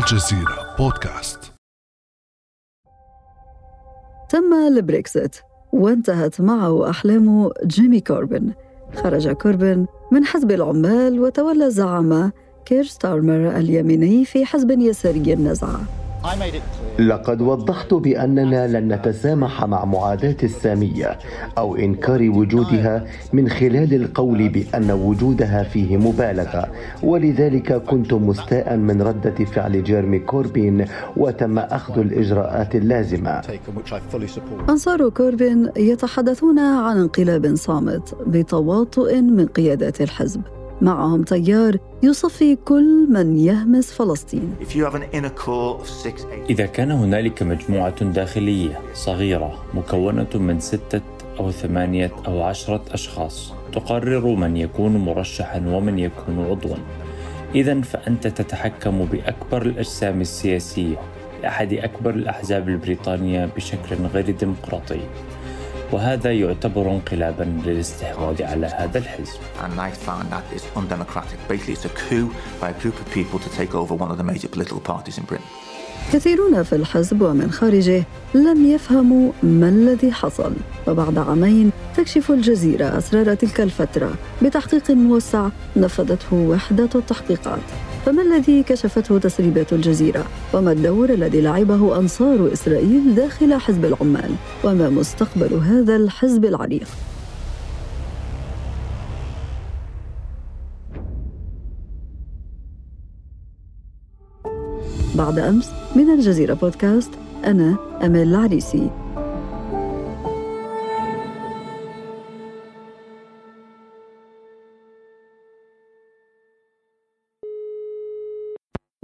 الجزيرة بودكاست. تم البريكسيت وانتهت معه أحلام جيرمي كوربن. خرج كوربن من حزب العمال وتولى زعامة كير ستارمر اليميني في حزب يساري النزعة. لقد وضحت بأننا لن نتسامح مع معاداة السامية أو إنكار وجودها من خلال القول بأن وجودها فيه مبالغة. ولذلك كنت مستاء من ردة فعل جيرمي كوربين وتم أخذ الإجراءات اللازمة. أنصار كوربين يتحدثون عن انقلاب صامت بتواطؤ من قيادات الحزب. معهم تيار يصفي كل من يهمس فلسطين. إذا كان هنالك مجموعة داخلية صغيرة مكونة من ستة أو ثمانية أو عشرة أشخاص تقرر من يكون مرشحا ومن يكون عضوا. إذا فأنت تتحكم بأكبر الأجسام السياسية لأحد أكبر الأحزاب البريطانية بشكل غير ديمقراطي. وهذا يعتبر انقلابا للاستحواذ على هذا الحزب. And I found that is undemocratic. Basically, it's a coup by a group of people to take over one of the major political parties in Britain. كثيرون في الحزب ومن خارجه لم يفهموا ما الذي حصل وبعد عامين تكشف الجزيرة أسرار تلك الفترة بتحقيق موسع نفذته وحدة التحقيقات فما الذي كشفته تسريبات الجزيرة؟ وما الدور الذي لعبه أنصار إسرائيل داخل حزب العمال؟ وما مستقبل هذا الحزب العريق؟ بعد أمس من الجزيرة بودكاست أنا أمال العريسي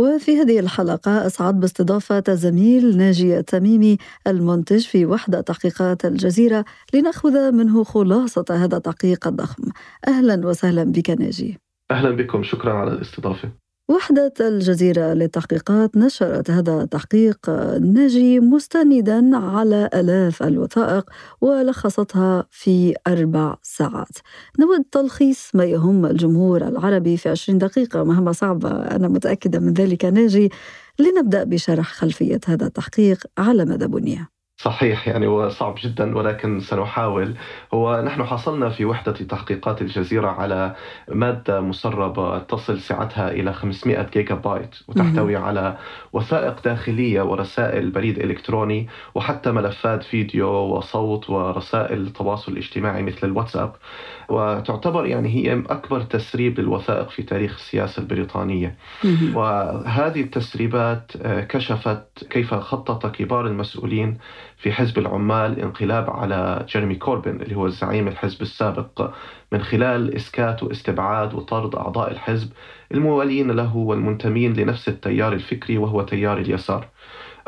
وفي هذه الحلقة أسعد باستضافة زميل ناجي التميمي المنتج في وحدة تحقيقات الجزيرة لنأخذ منه خلاصة هذا التحقيق الضخم. أهلا وسهلا بك ناجي. أهلا بكم. شكرا على الاستضافة. وحدة الجزيرة للتحقيقات نشرت هذا التحقيق ناجي مستندا على آلاف الوثائق ولخصتها في أربع ساعات. نود تلخيص ما يهم الجمهور العربي في 20 دقيقة. مهمة صعبة أنا متأكدة من ذلك. ناجي لنبدأ بشرح خلفية هذا التحقيق على مدى بنية. صحيح يعني هو صعب جدا ولكن سنحاول. هو نحن حصلنا في وحدة تحقيقات الجزيرة على مادة مسربة تصل سعتها إلى 500 جيجا بايت وتحتوي على وثائق داخلية ورسائل بريد إلكتروني وحتى ملفات فيديو وصوت ورسائل التواصل الاجتماعي مثل الواتساب. وتعتبر يعني هي أكبر تسريب للوثائق في تاريخ السياسة البريطانية. وهذه التسريبات آه، كشفت كيف خطط كبار المسؤولين في حزب العمال انقلاب على جيرمي كوربن اللي هو زعيم الحزب السابق من خلال إسكات واستبعاد وطرد أعضاء الحزب الموالين له والمنتمين لنفس التيار الفكري وهو تيار اليسار.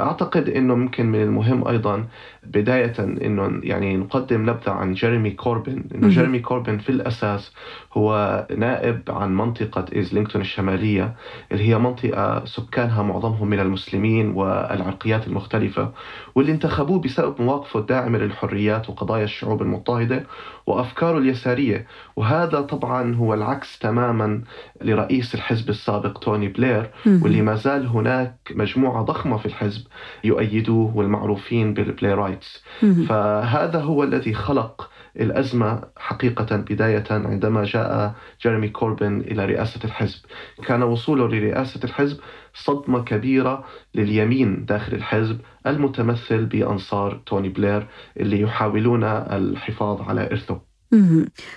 أعتقد إنه ممكن من المهم أيضا بداية إنه يعني نقدم نبذة عن جيريمي كوربن إنه جيريمي كوربن في الأساس هو نائب عن منطقة ايزلينغتون الشمالية اللي هي منطقة سكانها معظمهم من المسلمين والعرقيات المختلفة واللي انتخبوه بسبب مواقفه الداعمة للحريات وقضايا الشعوب المضطهدة وأفكاره اليسارية. وهذا طبعا هو العكس تماما لرئيس الحزب السابق توني بلير واللي ما زال هناك مجموعة ضخمة في الحزب يؤيدوه والمعروفين بال Blairites فهذا هو الذي خلق الأزمة حقيقة بداية عندما جاء جيرمي كوربن إلى رئاسة الحزب. كان وصوله لرئاسة الحزب صدمة كبيرة لليمين داخل الحزب المتمثل بأنصار توني بلير اللي يحاولون الحفاظ على إرثه.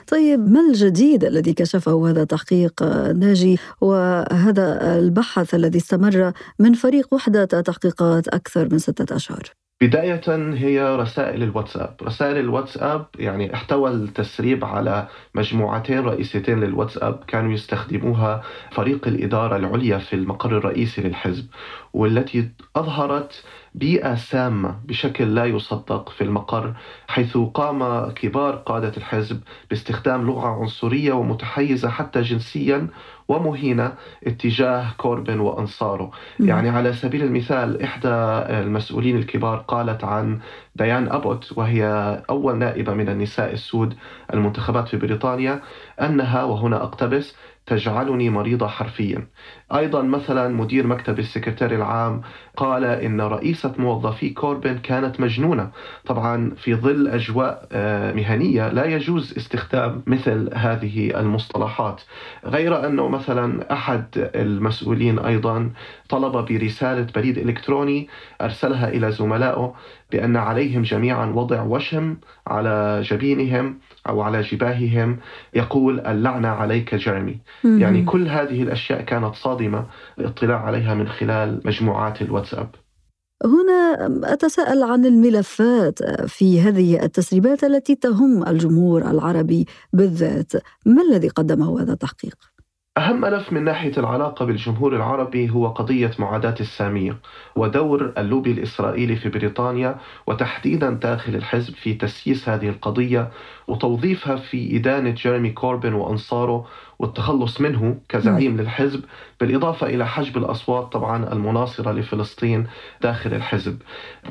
طيب ما الجديد الذي كشفه هذا التحقيق ناجي؟ وهذا البحث الذي استمر من فريق وحدة تحقيقات أكثر من ستة أشهر؟ بداية هي رسائل الواتساب. رسائل الواتساب يعني احتوى التسريب على مجموعتين رئيسيتين للواتساب كانوا يستخدموها فريق الإدارة العليا في المقر الرئيسي للحزب والتي أظهرت بيئة سامة بشكل لا يصدق في المقر حيث قام كبار قادة الحزب باستخدام لغة عنصرية ومتحيزة حتى جنسيا ومهينة اتجاه كوربن وأنصاره. يعني على سبيل المثال إحدى المسؤولين الكبار قالت عن ديان أبوت وهي أول نائبة من النساء السود المنتخبات في بريطانيا أنها وهنا أقتبس تجعلني مريضة حرفيا. أيضا مثلا مدير مكتب السكرتير العام قال إن رئيسة موظفي كوربن كانت مجنونة. طبعا في ظل أجواء آه، مهنية لا يجوز استخدام مثل هذه المصطلحات. غير أنه مثلا أحد المسؤولين أيضا طلب برسالة بريد إلكتروني أرسلها إلى زملائه بأن عليهم جميعا وضع وشم على جبينهم أو على جباههم يقول اللعنة عليك جيرمي يعني كل هذه الأشياء كانت صادمة الاطلاع عليها من خلال مجموعات الواتساب هنا أتساءل عن الملفات في هذه التسريبات التي تهم الجمهور العربي بالذات ما الذي قدمه هذا التحقيق؟ أهم ملف من ناحية العلاقة بالجمهور العربي هو قضية معاداة السامية ودور اللوبي الإسرائيلي في بريطانيا وتحديدا داخل الحزب في تسييس هذه القضية وتوظيفها في إدانة جيريمي كوربن وأنصاره والتخلص منه كزعيم للحزب بالإضافة إلى حجب الأصوات طبعا المناصرة لفلسطين داخل الحزب.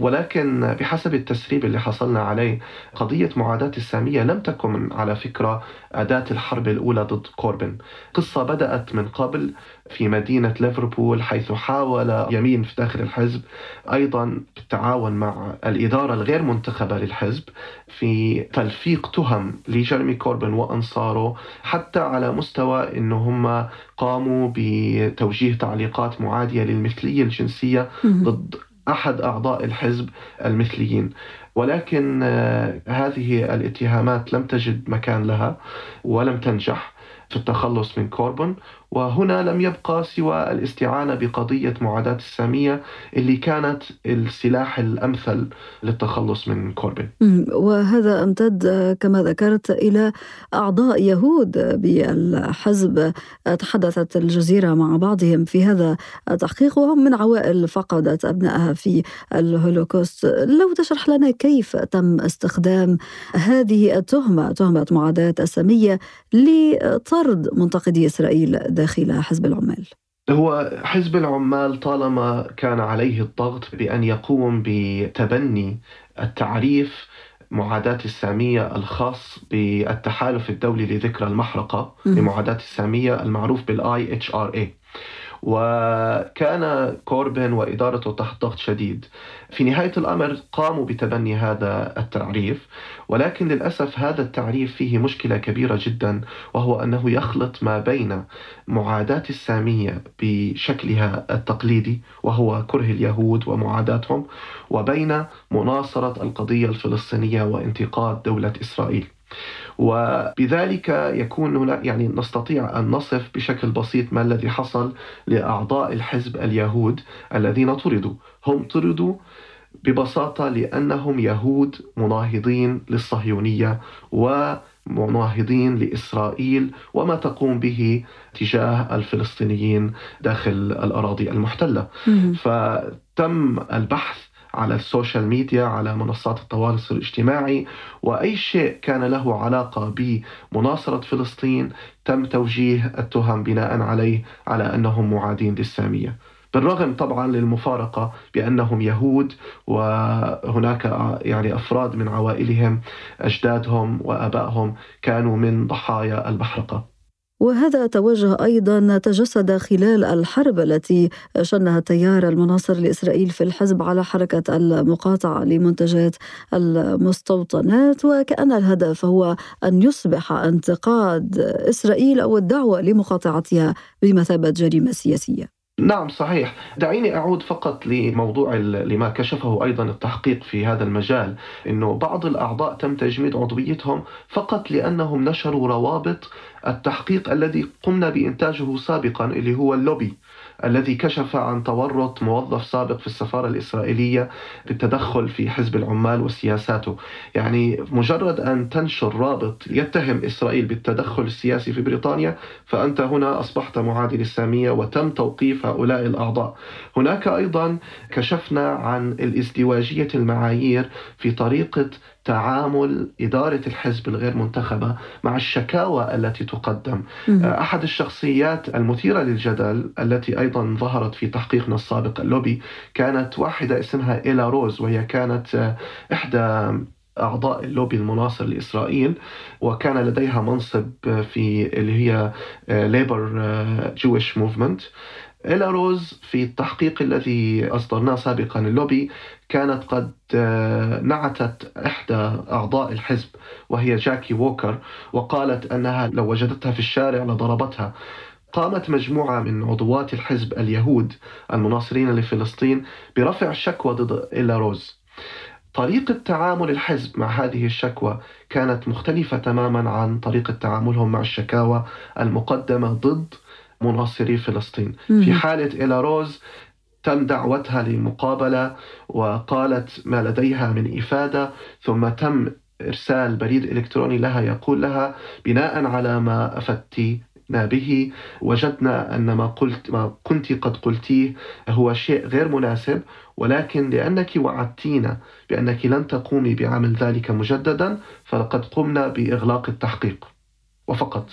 ولكن بحسب التسريب اللي حصلنا عليه قضية معاداة السامية لم تكن على فكرة أداة الحرب الأولى ضد كوربن. قصة بدأت من قبل في مدينة ليفربول حيث حاول يمين في داخل الحزب أيضا بالتعاون مع الإدارة الغير منتخبة للحزب في تلفيق تهم لجيرمي كوربن وأنصاره حتى على مستوى أنه هم قاموا بتوجيه تعليقات معادية للمثلية الجنسية ضد أحد أعضاء الحزب المثليين. ولكن آه، هذه الاتهامات لم تجد مكان لها ولم تنجح في التخلص من كوربون وهنا لم يبقى سوى الاستعانة بقضية معاداة السامية اللي كانت السلاح الأمثل للتخلص من كوربين وهذا أمتد كما ذكرت إلى أعضاء يهود بالحزب. تحدثت الجزيرة مع بعضهم في هذا التحقيق وهم من عوائل فقدت أبنائها في الهولوكوست. لو تشرح لنا كيف تم استخدام هذه التهمة تهمة معاداة السامية لطرد منتقدي إسرائيل داخل حزب العمال؟ هو حزب العمال طالما كان عليه الضغط بأن يقوم بتبني التعريف معاداة السامية الخاص بالتحالف الدولي لذكرى المحرقة لمعاداة السامية المعروف بال IHRA وكان كوربن وإدارته تحت ضغط شديد. في نهاية الأمر قاموا بتبني هذا التعريف ولكن للأسف هذا التعريف فيه مشكلة كبيرة جدا وهو أنه يخلط ما بين معاداة السامية بشكلها التقليدي وهو كره اليهود ومعاداتهم وبين مناصرة القضية الفلسطينية وانتقاد دولة إسرائيل. وبذلك يكون يعني نستطيع أن نصف بشكل بسيط ما الذي حصل لأعضاء الحزب اليهود الذين طردوا. هم طردوا ببساطة لأنهم يهود مناهضين للصهيونية ومناهضين لإسرائيل وما تقوم به تجاه الفلسطينيين داخل الأراضي المحتلة. فتم البحث على السوشيال ميديا على منصات التواصل الاجتماعي وأي شيء كان له علاقة بمناصرة فلسطين تم توجيه التهم بناء عليه على أنهم معادين للسامية. بالرغم طبعا للمفارقة بأنهم يهود وهناك يعني أفراد من عوائلهم أجدادهم وآبائهم كانوا من ضحايا المحرقه. وهذا توجه أيضا تجسد خلال الحرب التي شنها التيار المناصر لإسرائيل في الحزب على حركة المقاطعة لمنتجات المستوطنات وكأن الهدف هو أن يصبح انتقاد إسرائيل أو الدعوة لمقاطعتها بمثابة جريمة سياسية. نعم صحيح. دعيني أعود فقط لموضوع لما كشفه أيضا التحقيق في هذا المجال أنه بعض الأعضاء تم تجميد عضويتهم فقط لأنهم نشروا روابط التحقيق الذي قمنا بإنتاجه سابقا اللي هو اللوبي. الذي كشف عن تورط موظف سابق في السفارة الإسرائيلية بالتدخل في حزب العمال وسياساته. يعني مجرد أن تنشر رابط يتهم إسرائيل بالتدخل السياسي في بريطانيا فأنت هنا أصبحت معادي للسامية وتم توقيف هؤلاء الأعضاء. هناك أيضا كشفنا عن الإزدواجية المعايير في طريقة تعامل إدارة الحزب الغير منتخبة مع الشكاوى التي تقدم. أحد الشخصيات المثيرة للجدل التي أيضا ظهرت في تحقيقنا السابق اللوبي كانت واحدة اسمها إيلا روز وهي كانت إحدى أعضاء اللوبي المناصر لإسرائيل وكان لديها منصب في اللي هي Labour Jewish Movement إيلا روز في التحقيق الذي أصدرناه سابقا اللوبي كانت قد آه، نعتت إحدى أعضاء الحزب وهي جاكي ووكر وقالت أنها لو وجدتها في الشارع لضربتها. قامت مجموعة من عضوات الحزب اليهود المناصرين لفلسطين برفع شكوى ضد إلا روز طريقة تعامل الحزب مع هذه الشكوى كانت مختلفة تماما عن طريقة تعاملهم مع الشكاوى المقدمة ضد مناصري فلسطين. في حالة إلا روز تم دعوتها لمقابلة وقالت ما لديها من إفادة ثم تم إرسال بريد إلكتروني لها يقول لها بناء على ما أفدت به وجدنا أن ما قلت ما كنت قد قلتيه هو شيء غير مناسب ولكن لأنك وعدتينا بأنك لن تقومي بعمل ذلك مجددا فلقد قمنا بإغلاق التحقيق. وفقط.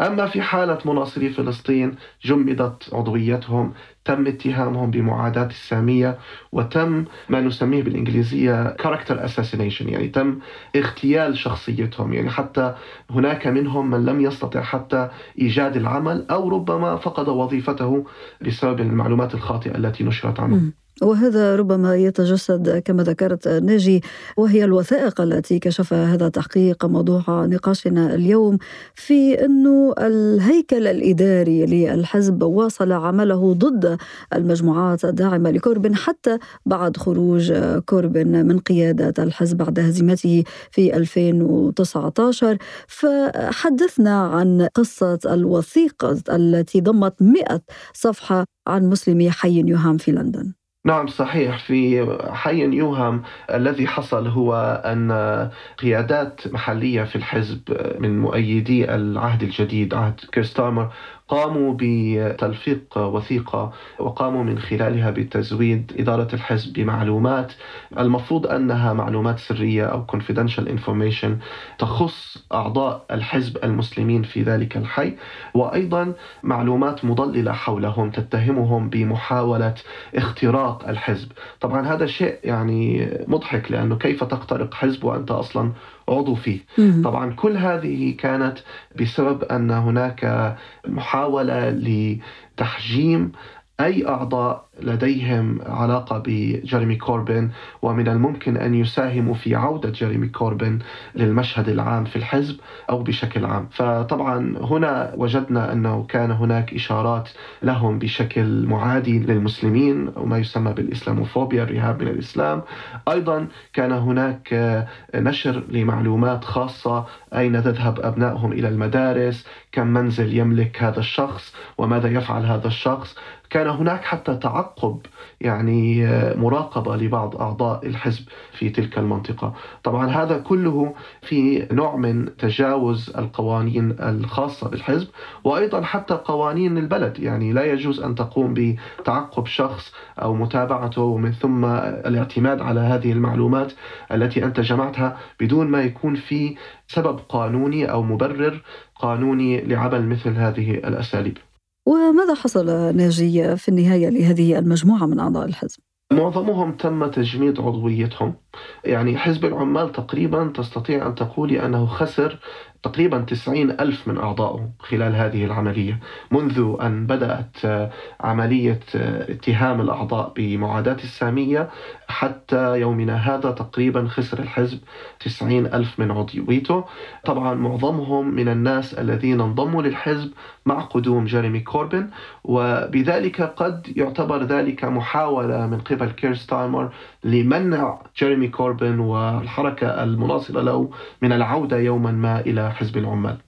أما في حالة مناصري فلسطين جمدت عضويتهم تم اتهامهم بمعاداة السامية وتم ما نسميه بالإنجليزية character assassination يعني تم اغتيال شخصيتهم. يعني حتى هناك منهم من لم يستطع حتى إيجاد العمل أو ربما فقد وظيفته بسبب المعلومات الخاطئة التي نشرت عنه. وهذا ربما يتجسد كما ذكرت ناجي وهي الوثائق التي كشفها هذا التحقيق موضوع نقاشنا اليوم في إنه الهيكل الإداري للحزب واصل عمله ضد المجموعات الداعمة لكوربن حتى بعد خروج كوربن من قيادة الحزب بعد هزيمته في 2019 فحدثنا عن قصة الوثيقة التي ضمت 100 صفحة عن مسلمي حي نيوهام في لندن. نعم صحيح. في حي نيوهام الذي حصل هو أن قيادات محلية في الحزب من مؤيدي العهد الجديد عهد كيرستارمر قاموا بتلفيق وثيقة وقاموا من خلالها بتزويد إدارة الحزب بمعلومات المفروض أنها معلومات سرية أو confidential information تخص أعضاء الحزب المسلمين في ذلك الحي وأيضا معلومات مضللة حولهم تتهمهم بمحاولة اختراق الحزب. طبعا هذا شيء يعني مضحك لأنه كيف تخترق حزب وأنت أصلا عضو فيه. طبعا كل هذه كانت بسبب أن هناك محاولة لتحجيم أي أعضاء لديهم علاقة بجيريمي كوربين ومن الممكن أن يساهموا في عودة جيريمي كوربين للمشهد العام في الحزب أو بشكل عام. فطبعا هنا وجدنا أنه كان هناك إشارات لهم بشكل معادي للمسلمين أو ما يسمى بالإسلاموفوبيا الرهاب من الإسلام. أيضا كان هناك نشر لمعلومات خاصة أين تذهب أبنائهم إلى المدارس كم منزل يملك هذا الشخص وماذا يفعل هذا الشخص. كان هناك حتى تعقب يعني آه، مراقبة لبعض أعضاء الحزب في تلك المنطقة. طبعا هذا كله في نوع من تجاوز القوانين الخاصة بالحزب وأيضا حتى قوانين البلد، يعني لا يجوز أن تقوم بتعقب شخص أو متابعته ومن ثم الاعتماد على هذه المعلومات التي أنت جمعتها بدون ما يكون في سبب قانوني أو مبرر قانوني لعمل مثل هذه الأساليب. وماذا حصل ناجي في النهاية لهذه المجموعة من أعضاء الحزب؟ معظمهم تم تجميد عضويتهم يعني حزب العمال تقريبا تستطيع أن تقولي أنه خسر تقريبا 90 ألف من أعضائه خلال هذه العملية منذ أن بدأت آه، عملية آه، اتهام الأعضاء بمعاداة السامية حتى يومنا هذا تقريبا خسر الحزب 90 ألف من عضويته. طبعا معظمهم من الناس الذين انضموا للحزب مع قدوم جيريمي كوربن وبذلك قد يعتبر ذلك محاولة من قبل كيرستايمر لمنع جيريمي كوربن والحركة المناصرة له من العودة يوما ما إلى حزب العمال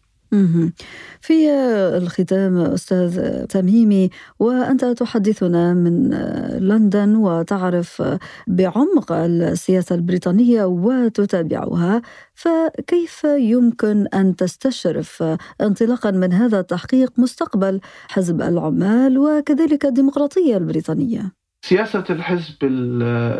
في الختام أستاذ تميمي وأنت تحدثنا من لندن وتعرف بعمق السياسة البريطانية وتتابعها فكيف يمكن أن تستشرف انطلاقا من هذا التحقيق مستقبل حزب العمال وكذلك الديمقراطية البريطانية؟ سياسة الحزب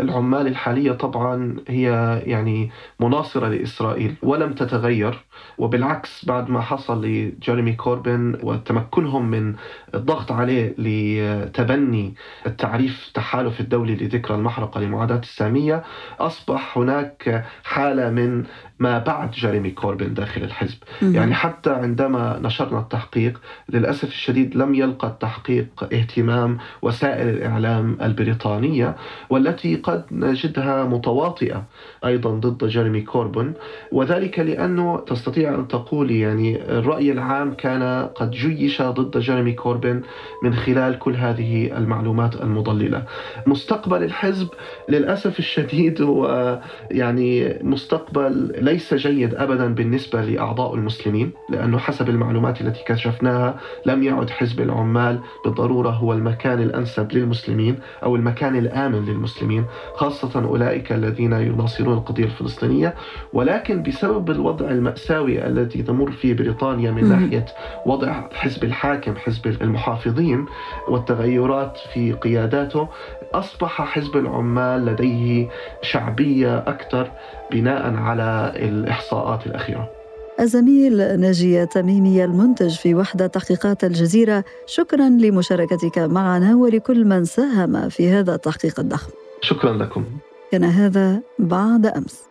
العمالي الحالية طبعا هي يعني مناصرة لإسرائيل ولم تتغير وبالعكس بعد ما حصل لجيريمي كوربن وتمكنهم من الضغط عليه لتبني التعريف التحالف الدولي لذكرى المحرقة لمعاداة السامية أصبح هناك حالة من ما بعد جيريمي كوربن داخل الحزب. يعني حتى عندما نشرنا التحقيق للأسف الشديد لم يلقى التحقيق اهتمام وسائل الإعلام البريطانية والتي قد نجدها متواطئة أيضا ضد جيريمي كوربن. وذلك لأنه تستطيع أن تقول يعني الرأي العام كان قد جيش ضد جيريمي كوربن من خلال كل هذه المعلومات المضللة. مستقبل الحزب للأسف الشديد هو يعني مستقبل ليس جيد أبدا بالنسبة لأعضاء المسلمين لأنه حسب المعلومات التي كشفناها لم يعد حزب العمال بالضرورة هو المكان الأنسب للمسلمين أو المكان الآمن للمسلمين خاصة أولئك الذين يناصرون القضية الفلسطينية. ولكن بسبب الوضع المأساوي الذي تمر فيه بريطانيا من ناحية وضع حزب الحاكم حزب المحافظين والتغيرات في قياداته أصبح حزب العمال لديه شعبية أكثر بناء على الإحصاءات الأخيرة. الزميل ناجي تميمي المنتج في وحدة تحقيقات الجزيرة شكرا لمشاركتك معنا ولكل من ساهم في هذا التحقيق الضخم. شكرا لكم. كان هذا بعد أمس.